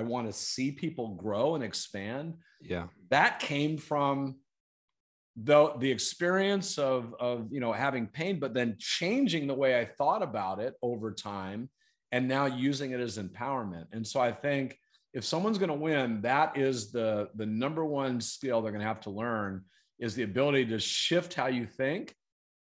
I want to see people grow and expand. Yeah. That came from the the experience of of you know having pain but then changing the way I thought about it over time and now using it as empowerment. And so I think if someone's going to win, that is the the number one skill they're going to have to learn is the ability to shift how you think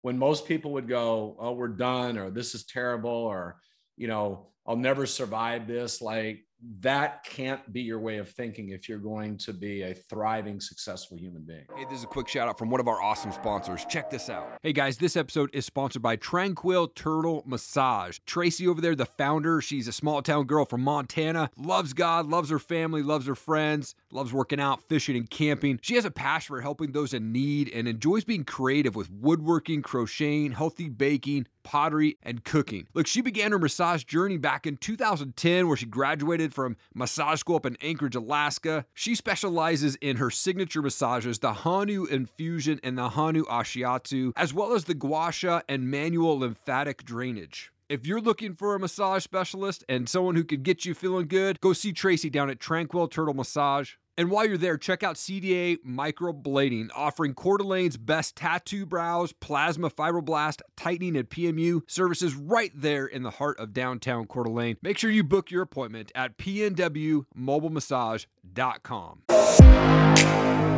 when most people would go, "Oh, we're done," or "This is terrible," or you know, "I'll never survive this." Like that can't be your way of thinking if you're going to be a thriving, successful human being. Hey, this is a quick shout out from one of our awesome sponsors. Check this out. Hey guys, this episode is sponsored by Tranquil Turtle Massage. Tracy over there, the founder, she's a small town girl from Montana, loves God, loves her family, loves her friends, loves working out, fishing, and camping. She has a passion for helping those in need and enjoys being creative with woodworking, crocheting, healthy baking, pottery, and cooking. Look, she began her massage journey back in 2010, where she graduated from massage school up in Anchorage, Alaska. She specializes in her signature massages, the Hanu infusion and the Hanu ashiatsu, as well as the gua sha and manual lymphatic drainage. If you're looking for a massage specialist and someone who can get you feeling good, go see Tracy down at Tranquil Turtle Massage. And while you're there, check out CDA Microblading, offering Coeur d'Alene's best tattoo brows, plasma fibroblast, tightening, and PMU services right there in the heart of downtown Coeur d'Alene. Make sure you book your appointment at pnwmobilemassage.com.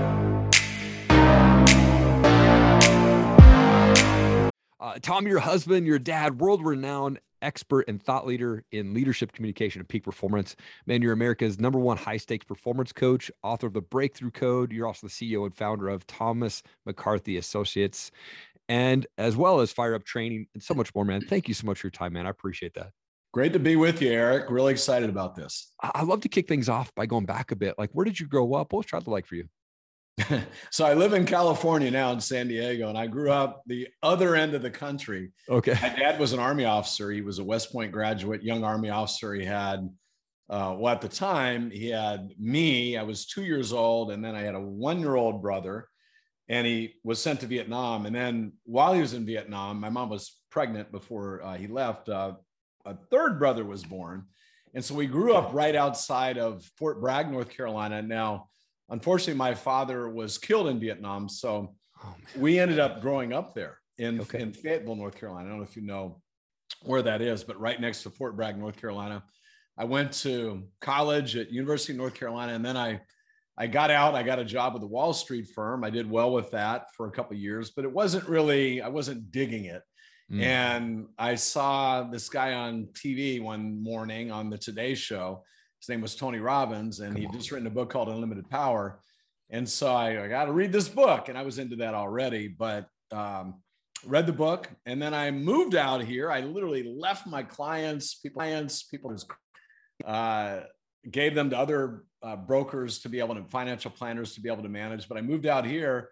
Uh, Tom, your husband, your dad, world renowned expert and thought leader in leadership communication and peak performance. Man, you're America's number one high stakes performance coach, author of the Breakthrough Code. You're also the CEO and founder of Thomas McCarthy Associates, and as well as Fire Up Training and so much more, man. Thank you so much for your time, man. I appreciate that. Great to be with you, Erik. Really excited about this. I love to kick things off by going back a bit. Like, where did you grow up? What was childhood like for you? so I live in California now in San Diego, and I grew up the other end of the country. Okay. My dad was an Army officer. He was a West Point graduate, young Army officer. He had, uh, well, at the time, he had me. I was two years old, and then I had a one year old brother, and he was sent to Vietnam. And then while he was in Vietnam, my mom was pregnant before uh, he left. Uh, a third brother was born. And so we grew up right outside of Fort Bragg, North Carolina. Now, unfortunately, my father was killed in Vietnam. So oh, we ended up growing up there in, okay. in Fayetteville, North Carolina. I don't know if you know where that is, but right next to Fort Bragg, North Carolina. I went to college at University of North Carolina, and then I I got out. I got a job with a Wall Street firm. I did well with that for a couple years, but it wasn't really. I wasn't digging it. Mm. And I saw this guy on TV one morning on the Today Show. His name was Tony Robbins, and he'd just written a book called Unlimited Power. And so I, I got to read this book, and I was into that already, but um, read the book, and then I moved out here. I literally left my clients, people, clients, people, uh, gave them to other uh, brokers to be able to, financial planners to be able to manage. But I moved out here,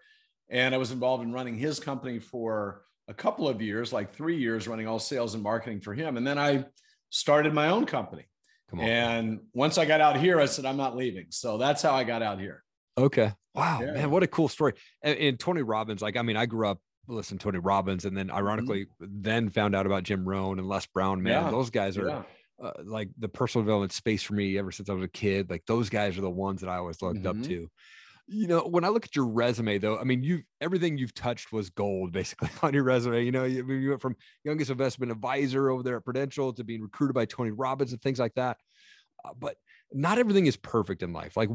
and I was involved in running his company for a couple of years, like three years, running all sales and marketing for him. And then I started my own company. And once I got out here, I said, I'm not leaving. So that's how I got out here. Okay. Wow, yeah. man, what a cool story. And, and, Tony Robbins, like, I mean, I grew up listening to Tony Robbins and then ironically mm-hmm. then found out about Jim Rohn and Les Brown. Man, yeah. those guys are yeah. uh, like the personal development space for me ever since I was a kid. Like those guys are the ones that I always looked mm-hmm. up to you know when i look at your resume though i mean you everything you've touched was gold basically on your resume you know you, you, went from youngest investment advisor over there at prudential to being recruited by tony robbins and things like that uh, but not everything is perfect in life like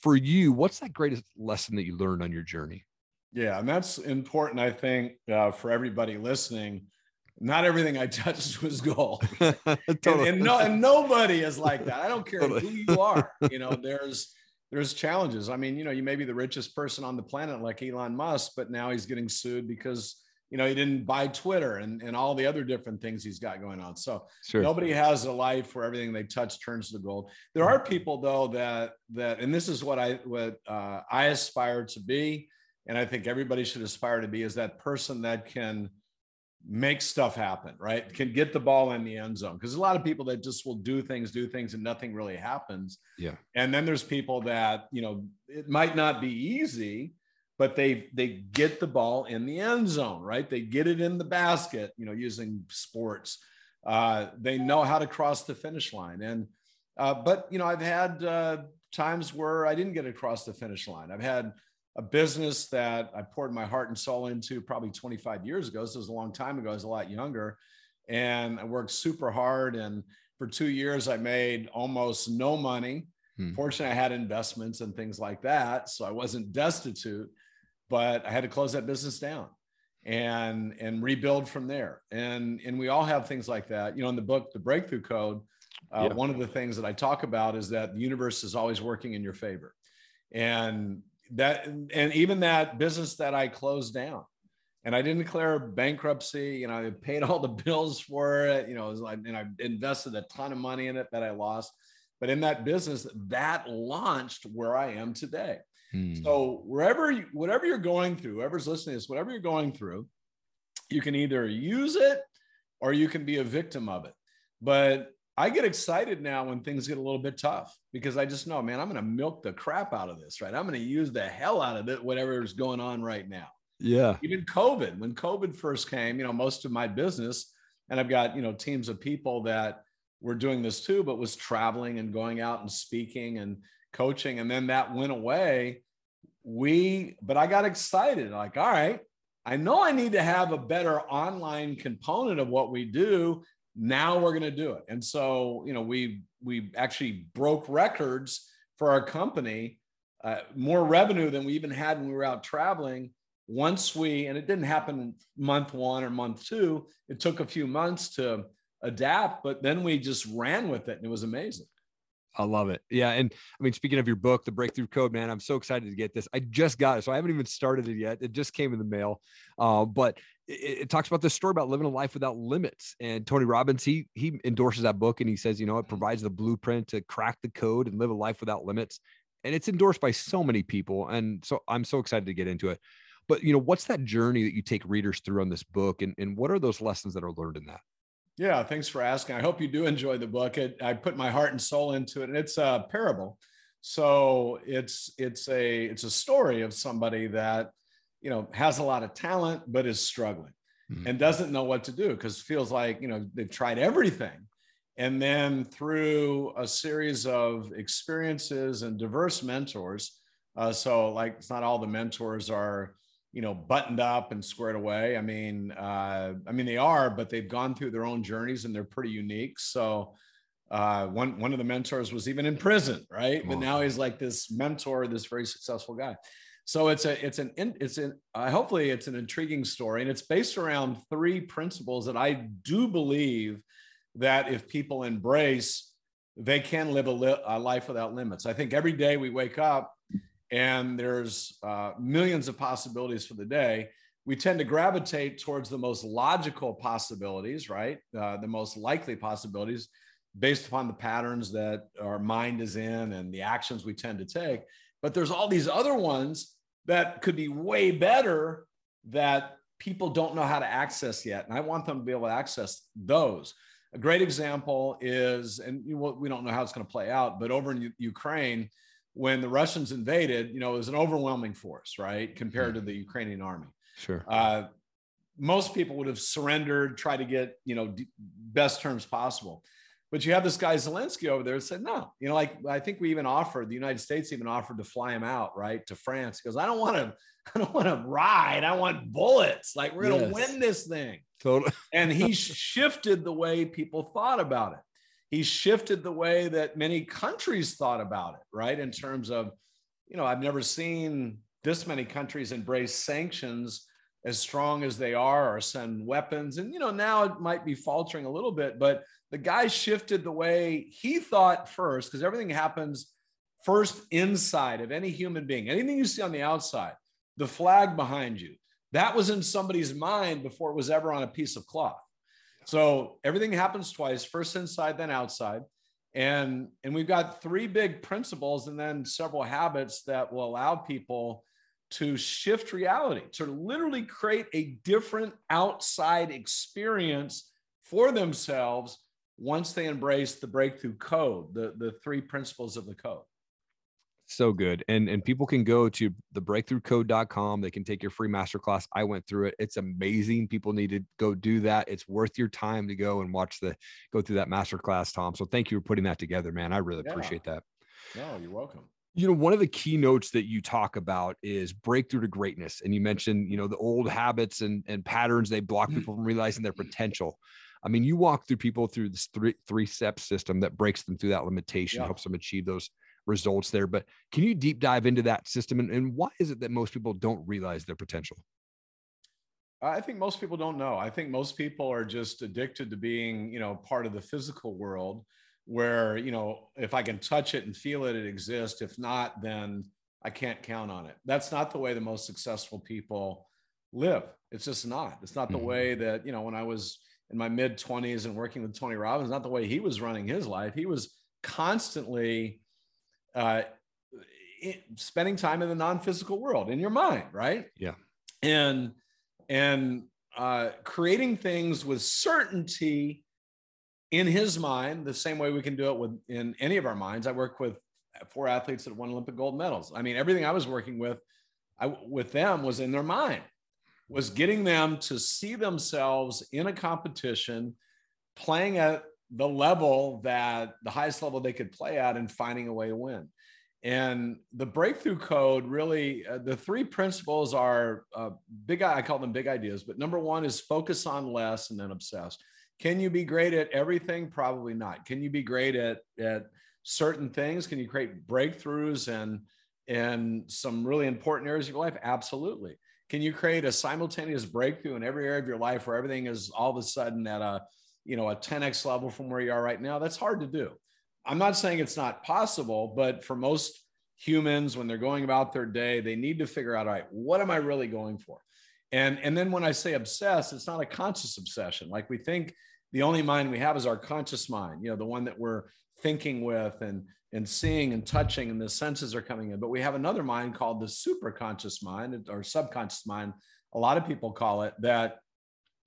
for you what's that greatest lesson that you learned on your journey yeah and that's important i think uh, for everybody listening not everything I touched was gold. totally. and, and, no, and nobody is like that. I don't care totally. who you are. You know, there's there's challenges. I mean, you know, you may be the richest person on the planet like Elon Musk, but now he's getting sued because you know he didn't buy Twitter and, and all the other different things he's got going on. So sure. nobody has a life where everything they touch turns to gold. There are people though that that and this is what I what uh, I aspire to be, and I think everybody should aspire to be is that person that can make stuff happen, right? Can get the ball in the end zone. Because a lot of people that just will do things, do things, and nothing really happens. Yeah. And then there's people that, you know, it might not be easy, but they they get the ball in the end zone, right? They get it in the basket, you know, using sports. Uh, they know how to cross the finish line. And Uh, but you know, I've had uh, times where I didn't get across the finish line. I've had a business that I poured my heart and soul into probably 25 years ago. This was a long time ago. I was a lot younger, and I worked super hard. And for two years, I made almost no money. Hmm. Fortunately, I had investments and things like that, so I wasn't destitute. But I had to close that business down and and rebuild from there. And and we all have things like that. You know, in the book, The Breakthrough Code, uh, yeah. one of the things that I talk about is that the universe is always working in your favor, and that and even that business that I closed down, and I didn't declare bankruptcy. You know, I paid all the bills for it. You know, and I invested a ton of money in it that I lost. But in that business, that launched where I am today. Hmm. So wherever, you, whatever you're going through, whoever's listening to this, whatever you're going through, you can either use it or you can be a victim of it. But I get excited now when things get a little bit tough because I just know, man, I'm going to milk the crap out of this, right? I'm going to use the hell out of it, whatever is going on right now. Yeah. Even COVID, when COVID first came, you know, most of my business, and I've got, you know, teams of people that were doing this too, but was traveling and going out and speaking and coaching. And then that went away. We, but I got excited like, all right, I know I need to have a better online component of what we do now we're going to do it. And so you know we we actually broke records for our company uh, more revenue than we even had when we were out traveling. Once we and it didn't happen month one or month two it took a few months to adapt but then we just ran with it and it was amazing I love it. Yeah. And I mean, speaking of your book, The Breakthrough Code, man, I'm so excited to get this. I just got it. So I haven't even started it yet. It just came in the mail. Uh, but it, it, talks about this story about living a life without limits. And Tony Robbins, he he endorses that book and he says, you know, it provides the blueprint to crack the code and live a life without limits. And it's endorsed by so many people. And so I'm so excited to get into it. But you know, what's that journey that you take readers through on this book? And, and what are those lessons that are learned in that? Yeah, thanks for asking. I hope you do enjoy the book. It, I put my heart and soul into it, and it's a parable. So it's it's a it's a story of somebody that you know has a lot of talent but is struggling mm-hmm. and doesn't know what to do because feels like you know they've tried everything and then through a series of experiences and diverse mentors uh, so like it's not all the mentors are you know buttoned up and squared away. I mean uh, i mean they are but they've gone through their own journeys and they're pretty unique. So uh, one one of the mentors was even in prison right? But now he's like this mentor this very successful guy. So it's a it's an it's an uh, hopefully it's an intriguing story and it's based around three principles that i do believe that if people embrace they can live a, li- a life without limits. I think every day we wake up and there's uh, millions of possibilities for the day, we tend to gravitate towards the most logical possibilities, right? Uh, the most likely possibilities based upon the patterns that our mind is in and the actions we tend to take. But there's all these other ones that could be way better that people don't know how to access yet. And I want them to be able to access those. A great example is, and we don't know how it's going to play out, but over in U- Ukraine, when the Russians invaded, you know, it was an overwhelming force, right, compared to the Ukrainian army. Sure. Uh, most people would have surrendered, try to get, you know, d- best terms possible. But you have this guy Zelensky over there said, no, you know, like I think we even offered, the United States even offered to fly him out, right, to France. Because I don't want to, I don't want to ride. I want bullets. Like we're going to yes. win this thing. Totally. and he shifted the way people thought about it he's shifted the way that many countries thought about it, right? In terms of, you know, I've never seen this many countries embrace sanctions as strong as they are or send weapons. And, you know, now it might be faltering a little bit, but the guy shifted the way he thought first, because everything happens first inside of any human being. Anything you see on the outside, the flag behind you, that was in somebody's mind before it was ever on a piece of cloth. So everything happens twice, first inside, then outside. And, and we've got three big principles and then several habits that will allow people to shift reality, to literally create a different outside experience for themselves once they embrace the breakthrough code, the, the three principles of the code. So good. And and people can go to thebreakthroughcode.com. They can take your free masterclass. I went through it. It's amazing. People need to go do that. It's worth your time to go and watch the go through that masterclass, Tom. So thank you for putting that together, man. I really yeah. appreciate that. No, you're welcome. You know, one of the keynotes that you talk about is breakthrough to greatness. And you mentioned, you know, the old habits and, and patterns they block mm. people from realizing their potential. I mean, you walk through people through this three three step system that breaks them through that limitation, yeah. helps them achieve those results there. But can you deep dive into that system and, and why is it that most people don't realize their potential? I think most people don't know. I think most people are just addicted to being, you know, part of the physical world where, you know, if I can touch it and feel it, it exists. If not, then I can't count on it. That's not the way the most successful people live. It's just not. It's not the mm-hmm. way that, you know, when I was in my mid 20s and working with Tony Robbins, not the way he was running his life. He was constantly uh, spending time in the non-physical world in your mind, right? Yeah. And and uh, creating things with certainty in his mind, the same way we can do it with in any of our minds. I work with four athletes that won Olympic gold medals. I mean, everything I was working with, I, with them was in their mind, was getting them to see themselves in a competition, playing at the level that the highest level they could play at and finding a way to win. And the breakthrough code really, uh, the three principles are uh, big, I call them big ideas, but number one is focus on less and then obsess. Can you be great at everything? Probably not. Can you be great at, at certain things? Can you create breakthroughs and, and some really important areas of your life? Absolutely. Can you create a simultaneous breakthrough in every area of your life where everything is all of a sudden at a you know a 10x level from where you are right now that's hard to do. I'm not saying it's not possible but for most humans when they're going about their day they need to figure out all right what am i really going for? And and then when i say obsess it's not a conscious obsession. Like we think the only mind we have is our conscious mind you know the one that we're thinking with and and seeing and touching and the senses are coming in. But we have another mind called the superconscious mind or subconscious mind a lot of people call it that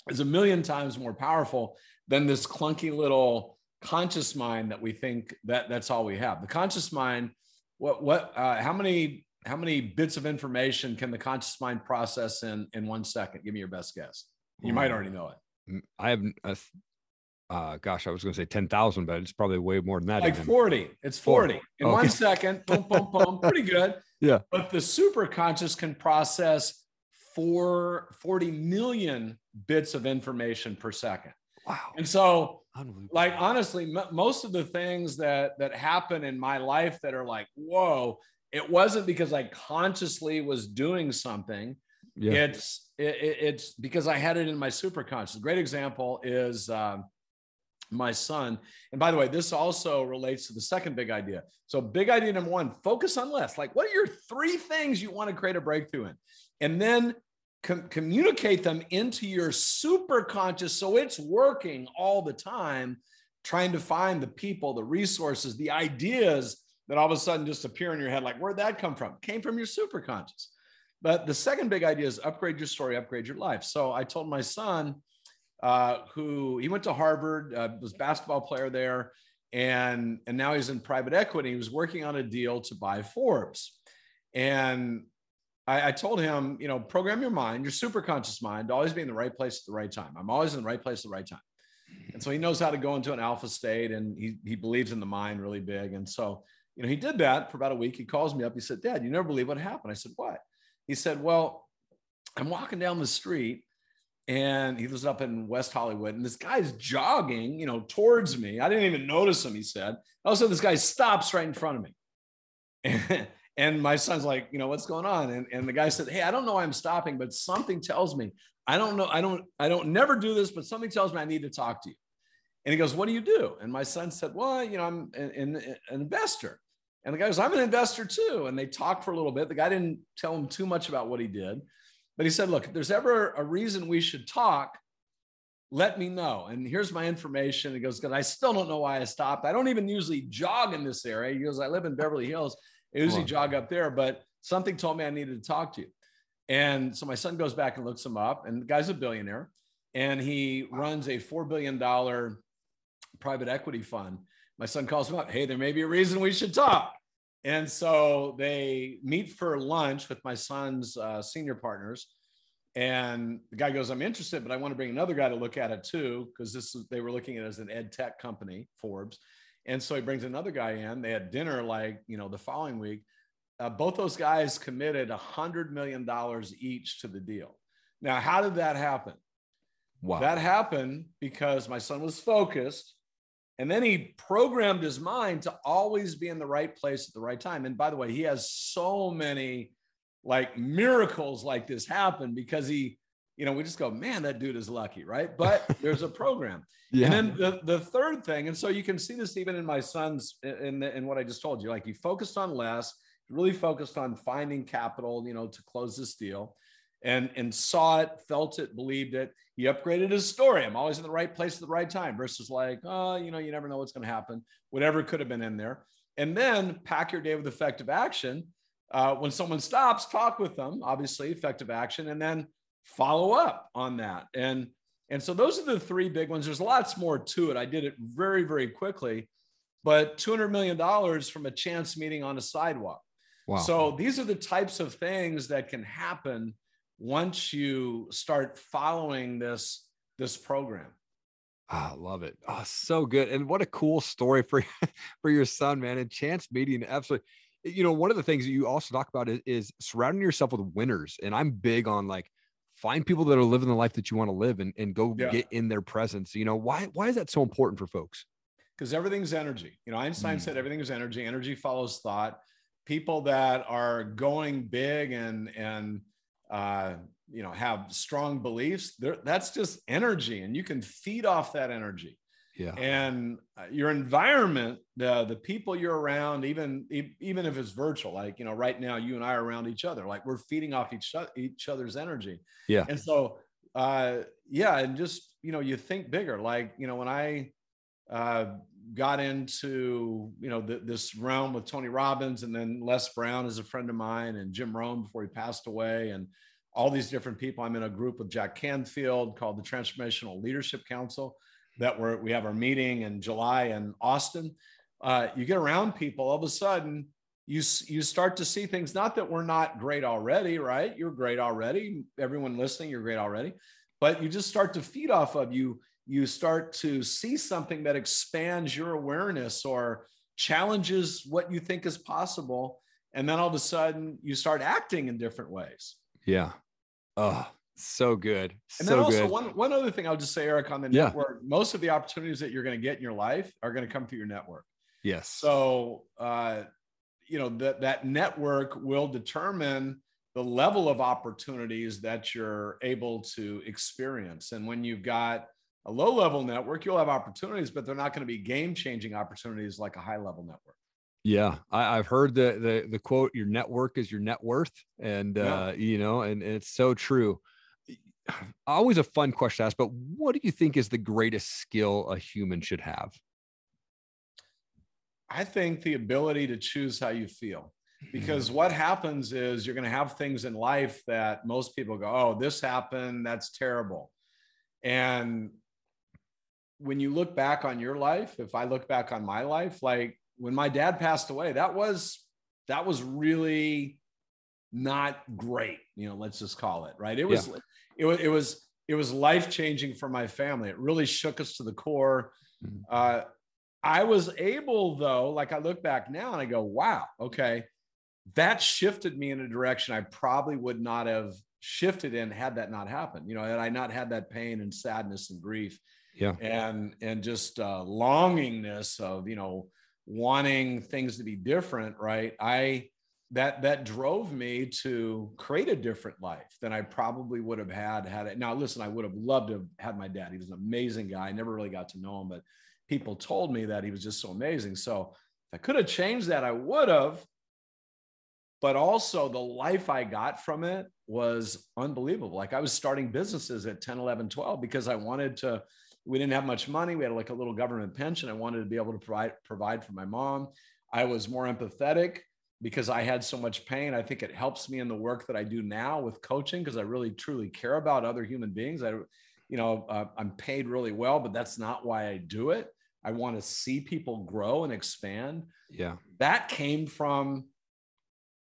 is a million times more powerful than this clunky little conscious mind that we think that that's all we have. The conscious mind, what what uh, how many how many bits of information can the conscious mind process in in one second? Give me your best guess. You might already know it. Mm, I have a, uh, gosh, I was going to say 10,000, but it's probably way more than that. Like even. 40. It's 40 40. in okay. one second. Boom, boom, boom. Pretty good. Yeah. But the super conscious can process four, 40 million bits of information per second. Wow. And so, like, honestly, m- most of the things that that happen in my life that are like, whoa, it wasn't because I consciously was doing something. Yeah. It's it, it's because I had it in my superconscious. Great example is um, my son. And by the way, this also relates to the second big idea. So, big idea number one: focus on less. Like, what are your three things you want to create a breakthrough in? And then com- communicate them into your super conscious so it's working all the time trying to find the people the resources the ideas that all of a sudden just appear in your head like where'd that come from? Came from your super conscious but the second big idea is upgrade your story upgrade your life. So i told my son uh, who he went to harvard uh, was basketball player there and and now he's in private equity. He was working on a deal to buy forbes. And I, I, told him, you know, program your mind, your super conscious mind, always be in the right place at the right time. I'm always in the right place at the right time. And so he knows how to go into an alpha state and he, he believes in the mind really big. And so, you know, he did that for about a week. He calls me up. He said, Dad, you never believe what happened. I said, What? He said, Well, I'm walking down the street and he lives up in West Hollywood. And this guy's jogging, you know, towards me. I didn't even notice him, he said. Also, this guy stops right in front of me. my son's like, you know, what's going on? And, and the guy said, Hey, I don't know why I'm stopping, but something tells me, I don't know, I don't, I don't never do this, but something tells me I need to talk to you. And he goes, What do you do? And my son said, Well, you know, I'm an, an, an investor. And the guy goes, I'm an investor too. And they talked for a little bit. The guy didn't tell him too much about what he did, but he said, Look, if there's ever a reason we should talk, let me know. And here's my information. He goes, Because I still don't know why I stopped. I don't even usually jog in this area. He goes, I live in Beverly Hills. I usually wow. jog up there, but something told me I needed to talk to you. And so my son goes back and looks him up, and the guy's a billionaire, and he runs a $4 billion private equity fund. My son calls him up, hey, there may be a reason we should talk. And so they meet for lunch with my son's uh, senior partners. And the guy goes, I'm interested, but I want to bring another guy to look at it too, because this is, they were looking at it as an ed tech company, Forbes. And so he brings another guy in. They had dinner like, you know, the following week. Uh, both those guys committed a $100 million each to the deal. Now, how did that happen? Wow. That happened because my son was focused and then he programmed his mind to always be in the right place at the right time. And by the way, he has so many like miracles like this happen because he, you know, we just go, man, that dude is lucky, right? But there's a program. yeah. And then the, the third thing, and so you can see this even in my son's in, in what I just told you, like he focused on less, really focused on finding capital, you know, to close this deal and and saw it, felt it, believed it. He upgraded his story. I'm always in the right place at the right time versus like, oh, you know, you never know what's going to happen. Whatever could have been in there. And then pack your day with effective action. Uh, when someone stops, talk with them, obviously, effective action, and then follow up on that. And and so those are the three big ones. There's lots more to it. I did it very, very quickly, but $200 million from a chance meeting on a sidewalk. Wow. So these are the types of things that can happen once you start following this this program. Oh, I love it. Oh, so good. And what a cool story for for your son, man. And chance meeting, absolutely. You know, one of the things that you also talk about is, is surrounding yourself with winners. And I'm big on like find people that are living the life that you want to live and, and go yeah. get in their presence. You know, why why is that so important for folks? Because everything's energy. You know, Einstein mm. said everything is energy. Energy follows thought. People that are going big and and uh, you know have strong beliefs that's just energy and you can feed off that energy yeah and uh, your environment the the people you're around even even if it's virtual like you know right now you and i are around each other like we're feeding off each each other's energy yeah and so uh yeah and just you know you think bigger like you know when i uh got into you know the, this realm with Tony Robbins, and then Les Brown is a friend of mine, and Jim Rohn before he passed away, and all these different people. I'm in a group with Jack Canfield called the Transformational Leadership Council. That we're, we have our meeting in July in Austin. Uh, you get around people, all of a sudden you you start to see things. Not that we're not great already, right? You're great already. Everyone listening, you're great already. But you just start to feed off of you you start to see something that expands your awareness or challenges what you think is possible and then all of a sudden you start acting in different ways yeah oh so good and then also good. one one other thing i'll just say erik on the yeah. network most of the opportunities that you're going to get in your life are going to come through your network yes so uh you know that that network will determine the level of opportunities that you're able to experience and when you've got a low level network, you'll have opportunities, but they're not going to be game changing opportunities like a high level network. Yeah, I, have heard the, the the quote: "Your network is your net worth," and yeah. uh, you know, and, and it's so true. Always a fun question to ask, but what do you think is the greatest skill a human should have? I think the ability to choose how you feel. Because what happens is you're going to have things in life that most people go, "Oh, this happened. That's terrible." And when you look back on your life, if I look back on my life, like when my dad passed away, that was that was really not great. You know, let's just call it right. It was yeah. It was it was it was life changing for my family. It really shook us to the core. Mm-hmm. Uh, I was able though, like I look back now and I go, wow, okay, that shifted me in a direction I probably would not have shifted in had that not happened. You know, had I not had that pain and sadness and grief yeah and and just uh, longingness of you know wanting things to be different right i that that drove me to create a different life than i probably would have had had it now listen i would have loved to have had my dad he was an amazing guy i never really got to know him but people told me that he was just so amazing so if i could have changed that i would have but also the life i got from it was unbelievable like i was starting businesses at 10 11 12 because i wanted to we didn't have much money. We had like a little government pension. I wanted to be able to provide provide for my mom. I was more empathetic because I had so much pain. I think it helps me in the work that I do now with coaching because I really truly care about other human beings. I, you know, uh, I'm paid really well, but that's not why I do it. I want to see people grow and expand. Yeah. That came from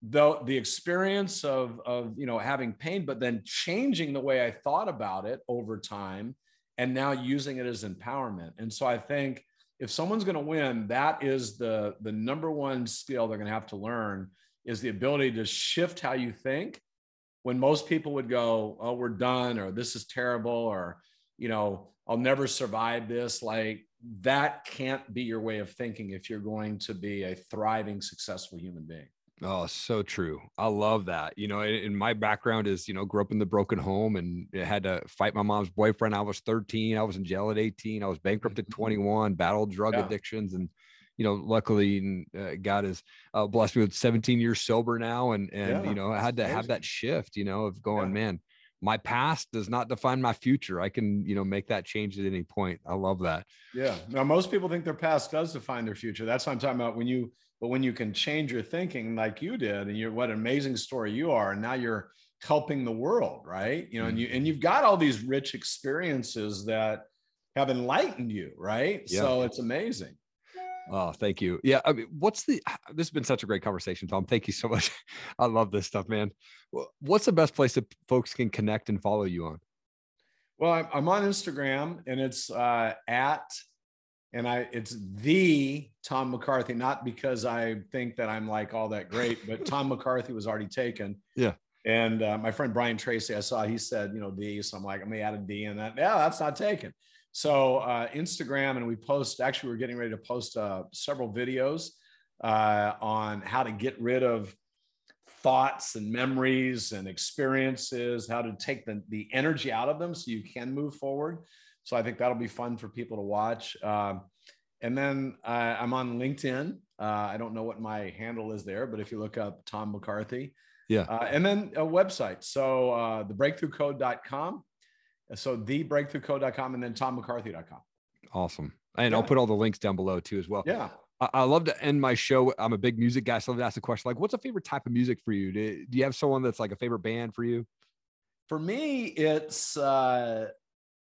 the the experience of of you know having pain but then changing the way i thought about it over time and now using it as empowerment and so i think if someone's going to win that is the the number one skill they're going to have to learn is the ability to shift how you think. When most people would go oh we're done or this is terrible or you know i'll never survive this like that can't be your way of thinking if you're going to be a thriving successful human being Oh, so true. I love that. You know, and my background is, you know, grew up in the broken home and had to fight my mom's boyfriend. I was 13. I was in jail at 18. I was bankrupt at mm-hmm. 21, battled drug yeah. addictions. And, you know, luckily uh, God has uh, blessed me with 17 years sober now. And, and, yeah, you know, I had to have that shift, you know, of going, yeah. man, my past does not define my future. I can, you know, make that change at any point. I love that. Yeah. Now, most people think their past does define their future. That's what I'm talking about. When you, but when you can change your thinking like you did, and you're what an amazing story you are, and now you're helping the world, right? You know, and you and you've got all these rich experiences that have enlightened you, right? Yeah. So it's amazing. Oh, thank you. Yeah. I mean, what's the, this has been such a great conversation, Tom. Thank you so much. I love this stuff, man. What's the best place that folks can connect and follow you on? Well, I'm on Instagram and it's uh, at, and I, it's the Tom McCarthy, not because I think that I'm like all that great, but Tom McCarthy was already taken. Yeah. And uh, my friend Brian Tracy, I saw he said, you know, D. So I'm like, I'm gonna add a D in that. Yeah, that's not taken. So uh, Instagram, and we post. Actually, we're getting ready to post uh, several videos uh, on how to get rid of thoughts and memories and experiences, how to take the, the energy out of them so you can move forward. So I think that'll be fun for people to watch. Uh, and then uh, I'm on LinkedIn. Uh, I don't know what my handle is there, but if you look up Tom McCarthy, yeah. and then a website. So uh, thebreakthroughcode.com so thebreakthroughcode.com and then tommccarthy.com. Awesome. And yeah. I'll put all the links down below too as well. Yeah. I, I love to end my show. I'm a big music guy. So I love to ask the question like, what's a favorite type of music for you? Do, do you have someone that's like a favorite band for you? For me, it's uh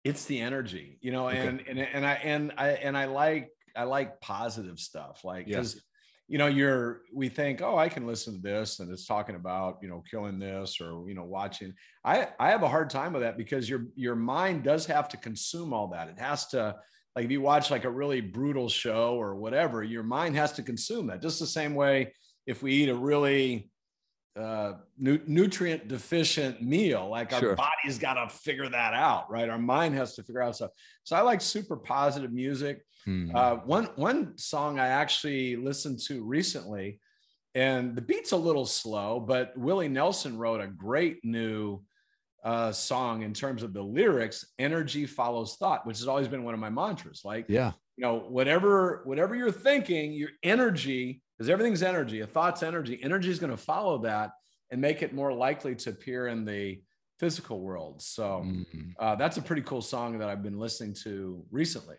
it's the energy, you know, and okay. and and I and I and I like I like positive stuff. Like because yes you know you're we think oh i can listen to this and it's talking about you know killing this or you know watching i i have a hard time with that because your your mind does have to consume all that it has to like if you watch like a really brutal show or whatever your mind has to consume that just the same way if we eat a really uh, nu- nutrient deficient meal. Like our sure. body's got to figure that out, right? Our mind has to figure out stuff. So I like super positive music. Mm-hmm. Uh, one one song I actually listened to recently, and the beat's a little slow, but Willie Nelson wrote a great new uh, song in terms of the lyrics. Energy follows thought, which has always been one of my mantras. Like, yeah, you know, whatever whatever you're thinking, your energy because everything's energy. A thought's energy. Energy is going to follow that and make it more likely to appear in the physical world. So mm-hmm. uh, that's a pretty cool song that I've been listening to recently.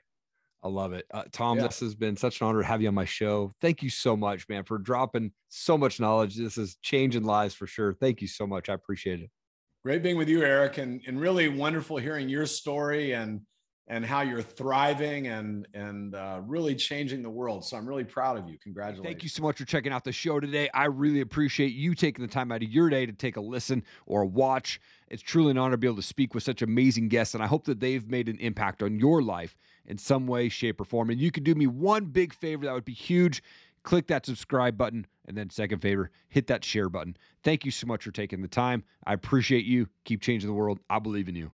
I love it. Uh, Tom, yeah. this has been such an honor to have you on my show. Thank you so much, man, for dropping so much knowledge. This is changing lives for sure. Thank you so much. I appreciate it. Great being with you, Erik, and, and really wonderful hearing your story and and how you're thriving and and uh, really changing the world. So I'm really proud of you. Congratulations. Thank you so much for checking out the show today. I really appreciate you taking the time out of your day to take a listen or a watch. It's truly an honor to be able to speak with such amazing guests, and I hope that they've made an impact on your life in some way, shape, or form. And you could do me one big favor that would be huge. Click that subscribe button, and then second favor, hit that share button. Thank you so much for taking the time. I appreciate you. Keep changing the world. I believe in you.